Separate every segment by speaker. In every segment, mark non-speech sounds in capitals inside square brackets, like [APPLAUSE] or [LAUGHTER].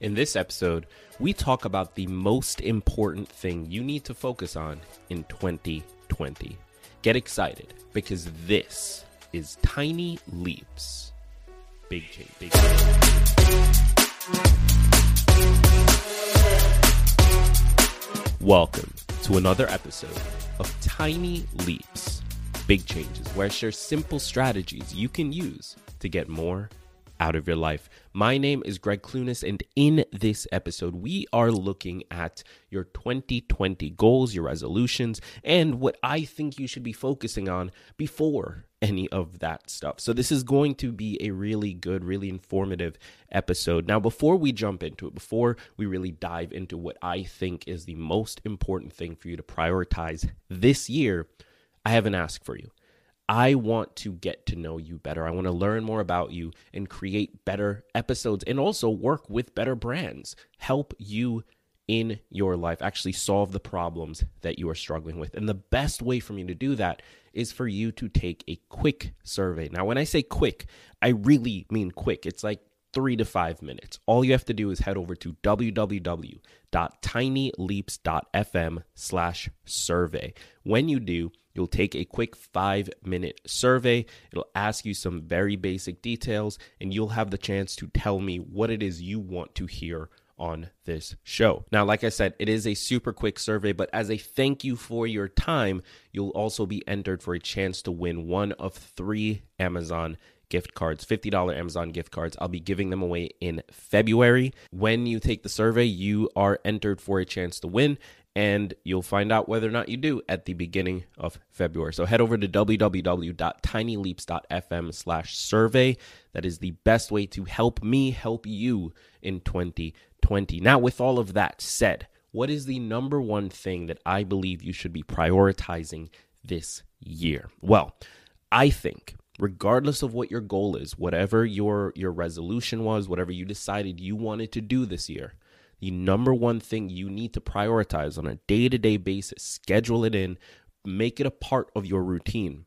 Speaker 1: In this episode, we talk about the most important thing you need to focus on in 2020. Get excited because this is Tiny Leaps. Big change, big change. Welcome to another episode of Tiny Leaps, Big Changes, where I share simple strategies you can use to get more out of your life. My name is Gregg Clunis, and in this episode, we are looking at your 2020 goals, your resolutions, and what I think you should be focusing on before any of that stuff. So, this is going to be a really good, really informative episode. Now, before we jump into it, before we really dive into what I think is the most important thing for you to prioritize this year, I have an ask for you. I want to get to know you better. I want to learn more about you and create better episodes and also work with better brands. Help you in your life actually solve the problems that you are struggling with. And the best way for me to do that is for you to take a quick survey. Now, when I say quick, I really mean quick. It's like three to five minutes. All you have to do is head over to www.tinyleaps.fm slash survey. When you do, You'll take a quick five minute survey. It'll ask you some very basic details, and you'll have the chance to tell me what it is you want to hear on this show. Now, like I said, it is a super quick survey, but as a thank you for your time, you'll also be entered for a chance to win one of three Amazon gift cards, $50 Amazon gift cards. I'll be giving them away in February. When you take the survey, you are entered for a chance to win and you'll find out whether or not you do at the beginning of February. So head over to www.tinyleaps.fm slash survey. That is the best way to help me help you in 2020. Now, with all of that said, what is the number one thing that I believe you should be prioritizing this year? Well, I think regardless of what your goal is, whatever your your resolution was, whatever you decided you wanted to do this year, the number one thing you need to prioritize on a day to day basis, schedule it in, make it a part of your routine,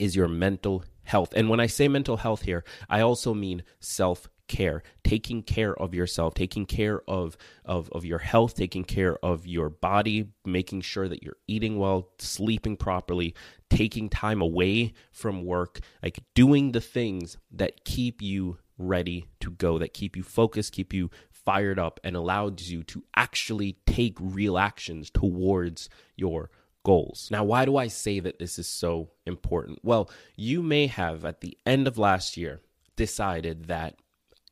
Speaker 1: is your mental health. And when I say mental health here, I also mean self care, taking care of yourself, taking care of, of, of your health, taking care of your body, making sure that you're eating well, sleeping properly, taking time away from work, like doing the things that keep you ready to go, that keep you focused, keep you fired up and allows you to actually take real actions towards your goals. Now, why do I say that this is so important? Well, you may have at the end of last year decided that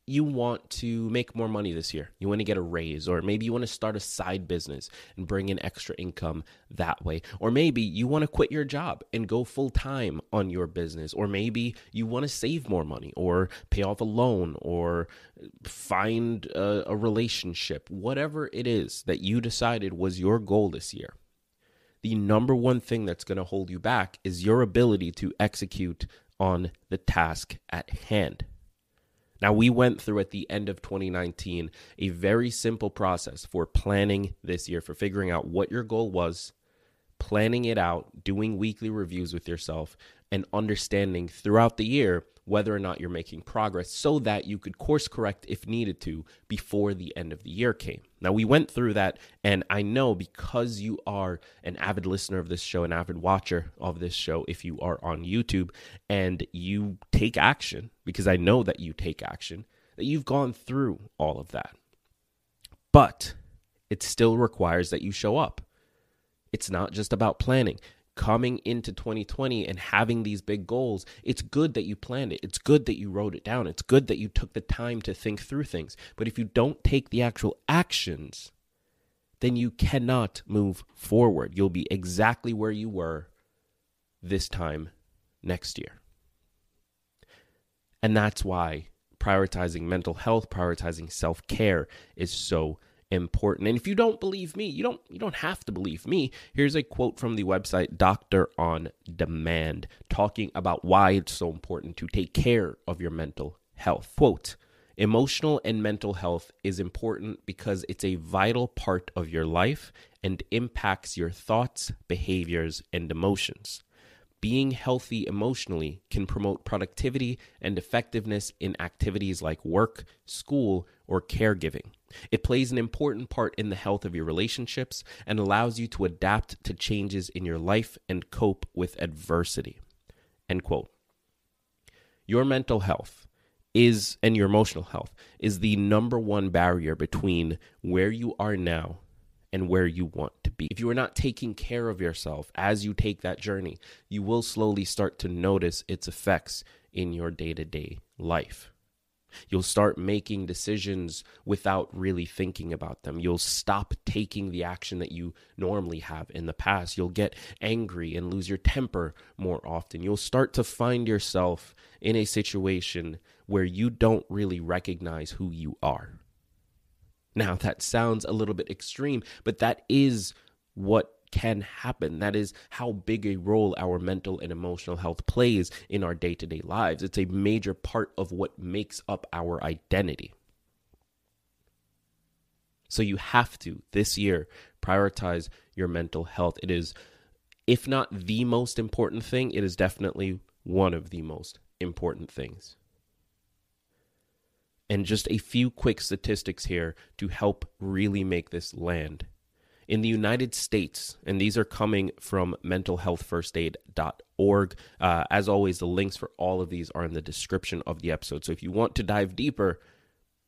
Speaker 1: you want to make more money this year. You want to get a raise, or maybe you want to start a side business and bring in extra income that way. Or maybe you want to quit your job and go full time on your business. Or maybe you want to save more money, or pay off a loan, or find a, a relationship. Whatever it is that you decided was your goal this year. The number one thing that's going to hold you back is your ability to execute on the task at hand. Now, we went through at the end of 2019 a very simple process for planning this year, for figuring out what your goal was, planning it out, doing weekly reviews with yourself, and understanding throughout the year whether or not you're making progress so that you could course correct if needed to before the end of the year came. Now, we went through that, and I know because you are an avid listener of this show, an avid watcher of this show, if you are on YouTube and you take action, because I know that you take action, that you've gone through all of that. But it still requires that you show up. It's not just about planning coming into 2020 and having these big goals, it's good that you planned it. It's good that you wrote it down. It's good that you took the time to think through things. But if you don't take the actual actions, then you cannot move forward. You'll be exactly where you were this time next year. And that's why prioritizing mental health, prioritizing self care is so important. And if you don't believe me, you don't you don't have to believe me. Here's a quote from the website Doctor on Demand talking about why it's so important to take care of your mental health. Quote Emotional and mental health is important because it's a vital part of your life and impacts your thoughts, behaviors, and emotions. Being healthy emotionally can promote productivity and effectiveness in activities like work, school, or caregiving. It plays an important part in the health of your relationships and allows you to adapt to changes in your life and cope with adversity. End quote. Your mental health is and your emotional health is the number one barrier between where you are now and where you want to be. If you are not taking care of yourself as you take that journey, you will slowly start to notice its effects in your day to day life. You'll start making decisions without really thinking about them. You'll stop taking the action that you normally have in the past. You'll get angry and lose your temper more often. You'll start to find yourself in a situation where you don't really recognize who you are. Now, that sounds a little bit extreme, but that is what can happen. That is how big a role our mental and emotional health plays in our day to day lives. It's a major part of what makes up our identity. So, you have to this year prioritize your mental health. It is, if not the most important thing, it is definitely one of the most important things. And just a few quick statistics here to help really make this land. In the United States, and these are coming from mentalhealthfirstaid.org. Uh, as always, the links for all of these are in the description of the episode. So if you want to dive deeper,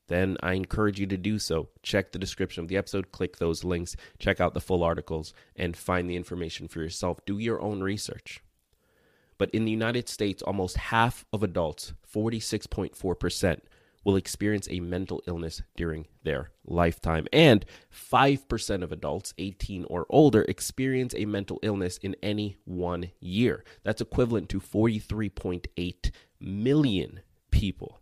Speaker 1: then I encourage you to do so. Check the description of the episode, click those links, check out the full articles, and find the information for yourself. Do your own research. But in the United States, almost half of adults, 46.4%, will experience a mental illness during their lifetime. And 5% of adults 18 or older experience a mental illness in any one year. That's equivalent to 43.8 million people.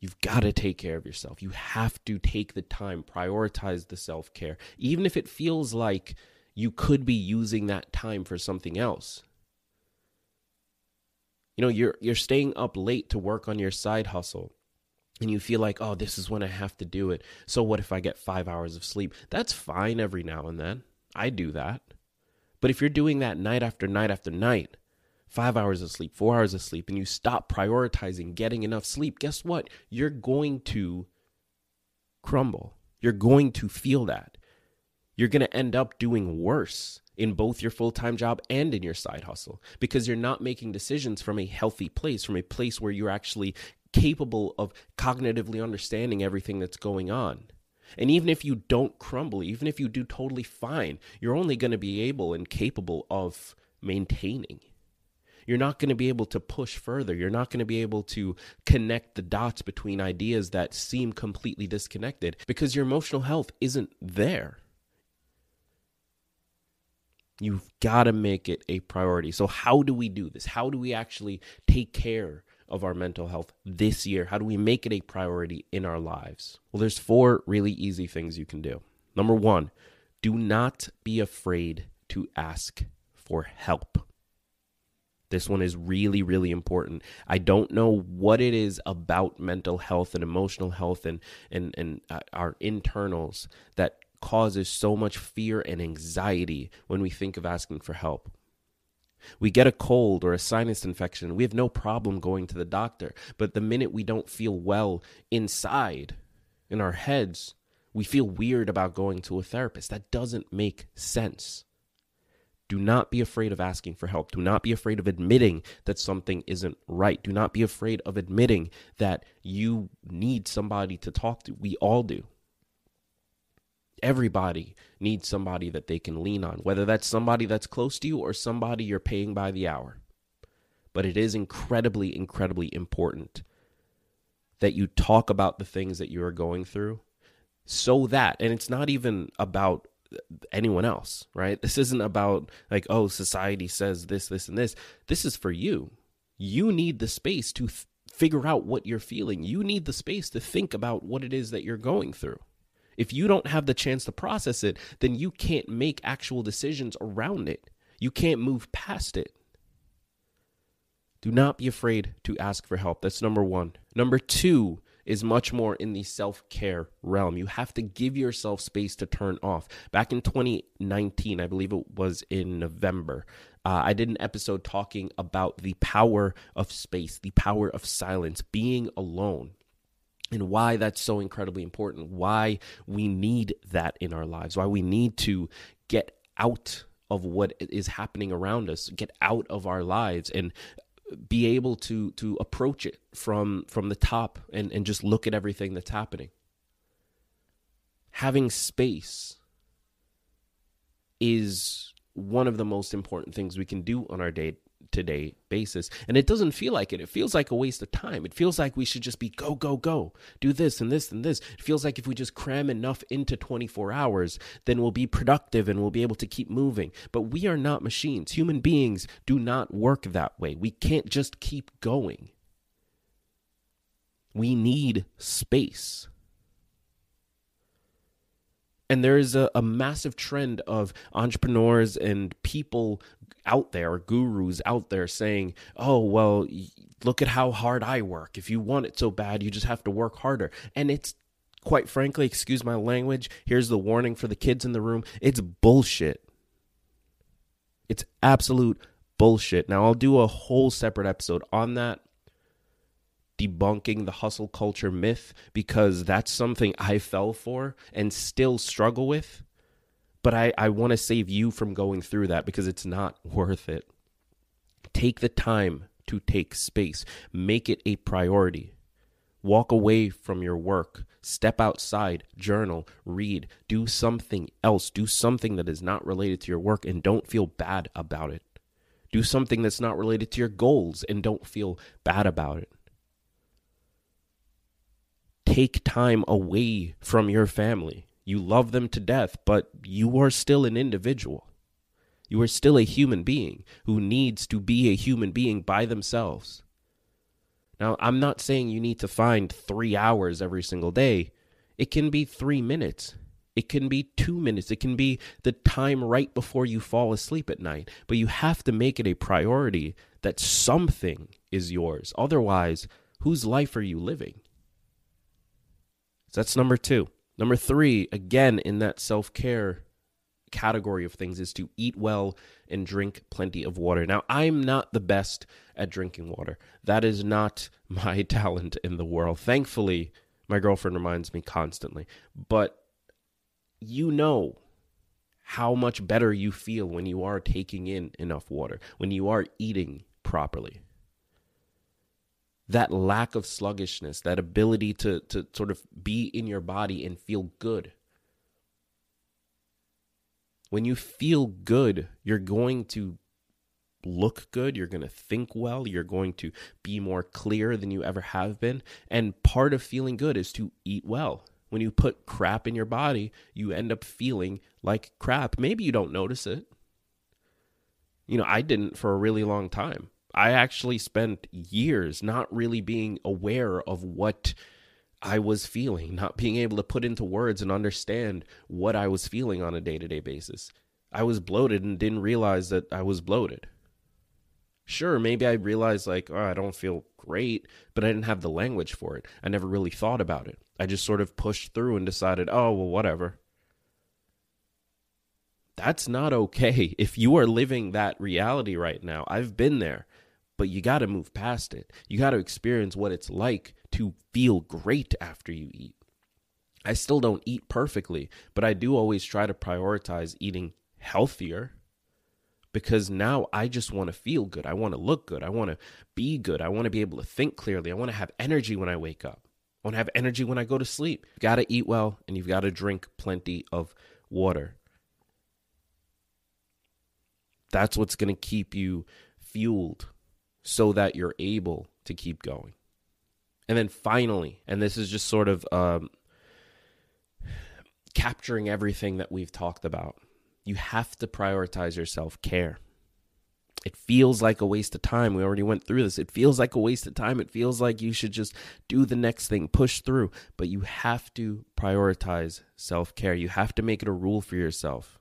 Speaker 1: You've got to take care of yourself. You have to take the time, prioritize the self care, even if it feels like you could be using that time for something else. You know, you're you're staying up late to work on your side hustle and you feel like, "Oh, this is when I have to do it." So what if I get 5 hours of sleep? That's fine every now and then. I do that. But if you're doing that night after night after night, 5 hours of sleep, 4 hours of sleep and you stop prioritizing getting enough sleep, guess what? You're going to crumble. You're going to feel that. You're going to end up doing worse in both your full time job and in your side hustle because you're not making decisions from a healthy place, from a place where you're actually capable of cognitively understanding everything that's going on. And even if you don't crumble, even if you do totally fine, you're only going to be able and capable of maintaining. You're not going to be able to push further. You're not going to be able to connect the dots between ideas that seem completely disconnected because your emotional health isn't there. You've got to make it a priority. So, how do we do this? How do we actually take care of our mental health this year? How do we make it a priority in our lives? Well, there's four really easy things you can do. Number one, do not be afraid to ask for help. This one is really, really important. I don't know what it is about mental health and emotional health and and and uh, our internals that causes so much fear and anxiety when we think of asking for help. We get a cold or a sinus infection, we have no problem going to the doctor. But the minute we don't feel well inside, in our heads, we feel weird about going to a therapist. That doesn't make sense. Do not be afraid of asking for help. Do not be afraid of admitting that something isn't right. Do not be afraid of admitting that you need somebody to talk to. We all do everybody needs somebody that they can lean on, whether that's somebody that's close to you or somebody you're paying by the hour. But it is incredibly, incredibly important that you talk about the things that you are going through so that, and it's not even about anyone else, right? This isn't about like, oh, society says this, this, and this. This is for you. You need the space to th- figure out what you're feeling. You need the space to think about what it is that you're going through. If you don't have the chance to process it, then you can't make actual decisions around it. You can't move past it. Do not be afraid to ask for help. That's number one. Number two is much more in the self care realm. You have to give yourself space to turn off. Back in 2019, I believe it was in November, uh, I did an episode talking about the power of space, the power of silence, being alone and why that's so incredibly important, why we need that in our lives, why we need to get out of what is happening around us, get out of our lives and uh, be able to to approach it from from the top and and just look at everything that's happening. Having space is one of the most important things we can do on our day to day basis. And it doesn't feel like it. It feels like a waste of time. It feels like we should just be go, go, go, do this and this and this. It feels like if we just cram enough into 24 hours, then we'll be productive and we'll be able to keep moving. But we are not machines. Human beings do not work that way. We can't just keep going. We need space. And there is a, a massive trend of entrepreneurs and people out there, gurus out there saying, oh, well, look at how hard I work. If you want it so bad, you just have to work harder. And it's quite frankly, excuse my language, here's the warning for the kids in the room it's bullshit. It's absolute bullshit. Now, I'll do a whole separate episode on that, debunking the hustle culture myth, because that's something I fell for and still struggle with but I, I want to save you from going through that because it's not worth it. Take the time to take space, make it a priority. Walk away from your work, step outside, journal, read, do something else, do something that is not related to your work and don't feel bad about it. Do something that's not related to your goals and don't feel bad about it. Take time away from your family. You love them to death, but you are still an individual. You are still a human being who needs to be a human being by themselves. Now, I'm not saying you need to find three hours every single day. It can be three minutes. It can be two minutes. It can be the time right before you fall asleep at night. But you have to make it a priority that something is yours. Otherwise, whose life are you living? So that's number two. Number three, again, in that self care category of things, is to eat well and drink plenty of water. Now, I'm not the best at drinking water. That is not [LAUGHS] my talent in the world. Thankfully, my girlfriend reminds me constantly. But you know how much better you feel when you are taking in enough water, when you are eating properly that lack of sluggishness, that ability to, to sort of be in your body and feel good. When you feel good, you're going to look good, you're going to think well, you're going to be more clear than you ever have been. And part of feeling good is to eat well. When you put crap in your body, you end up feeling like crap. Maybe you don't notice it. You know, I didn't for a really long time. I actually spent years not really being aware of what I was feeling, not being able to put into words and understand what I was feeling on a day to day basis. I was bloated and didn't realize that I was bloated. Sure, maybe I realized, like, oh, I don't feel great, but I didn't have the language for it. I never really thought about it. I just sort of pushed through and decided, oh, well, whatever. That's not okay. [LAUGHS] If you are living that reality right now, I've been there but you got to move past it. You got to experience what it's like to feel great after you eat. I still don't eat perfectly, but I do always try to prioritize eating healthier because now I just want to feel good. I want to look good. I want to be good. I want to be able to think clearly. I want to have energy when I wake up. I want to have energy when I go to sleep. You've got to eat well and you've got to drink plenty of water. That's what's going to keep you fueled so that you're able to keep going. And then finally, and this is just sort of um, capturing everything that we've talked about, you have to prioritize your self care. It feels like a waste of time. We already went through this. It feels like a waste of time. It feels like you should just do the next thing, push through. But you have to prioritize self care. You have to make it a rule for yourself.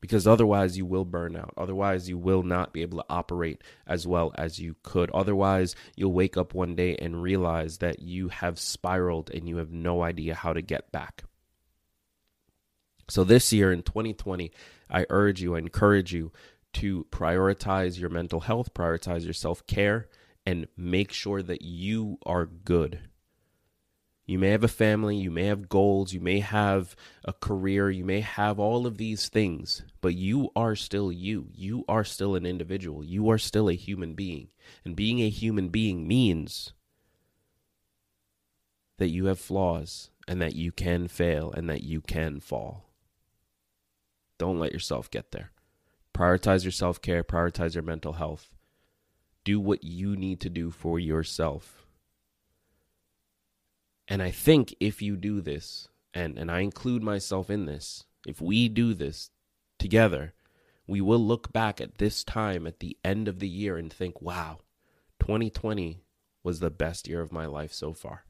Speaker 1: Because otherwise, you will burn out. Otherwise, you will not be able to operate as well as you could. Otherwise, you'll wake up one day and realize that you have spiraled and you have no idea how to get back. So, this year in 2020, I urge you, I encourage you to prioritize your mental health, prioritize your self care, and make sure that you are good. You may have a family, you may have goals, you may have a career, you may have all of these things, but you are still you. You are still an individual. You are still a human being. And being a human being means that you have flaws and that you can fail and that you can fall. Don't let yourself get there. Prioritize your self care, prioritize your mental health. Do what you need to do for yourself. And I think if you do this, and, and I include myself in this, if we do this together, we will look back at this time at the end of the year and think, wow, 2020 was the best year of my life so far.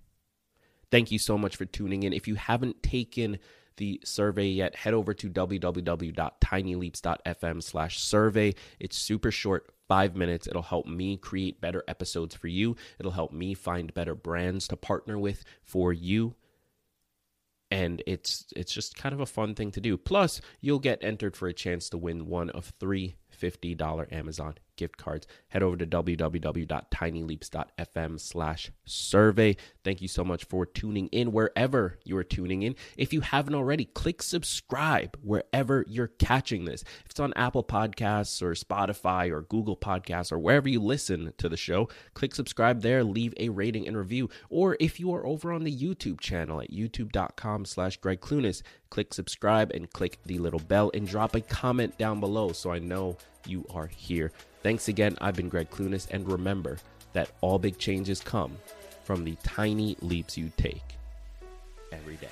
Speaker 1: Thank you so much for tuning in. If you haven't taken the survey yet, head over to www.tinyleaps.fm slash survey. It's super short, five minutes. It'll help me create better episodes for you. It'll help me find better brands to partner with for you. And it's it's just kind of a fun thing to do. Plus, you'll get entered for a chance to win one of three $50 Amazon gift cards. Head over to www.tinyleaps.fm slash survey. Thank you so much for tuning in wherever you are tuning in. If you haven't already, click subscribe wherever you're catching this. If it's on Apple Podcasts or Spotify or Google Podcasts or wherever you listen to the show, click subscribe there, leave a rating and review. Or if you are over on the YouTube channel at youtube.com slash Gregg Clunis, click subscribe and click the little bell and drop a comment down below so I know you are here. Thanks again. I've been Gregg Clunis, and remember that all big changes come from the tiny leaps you take every day.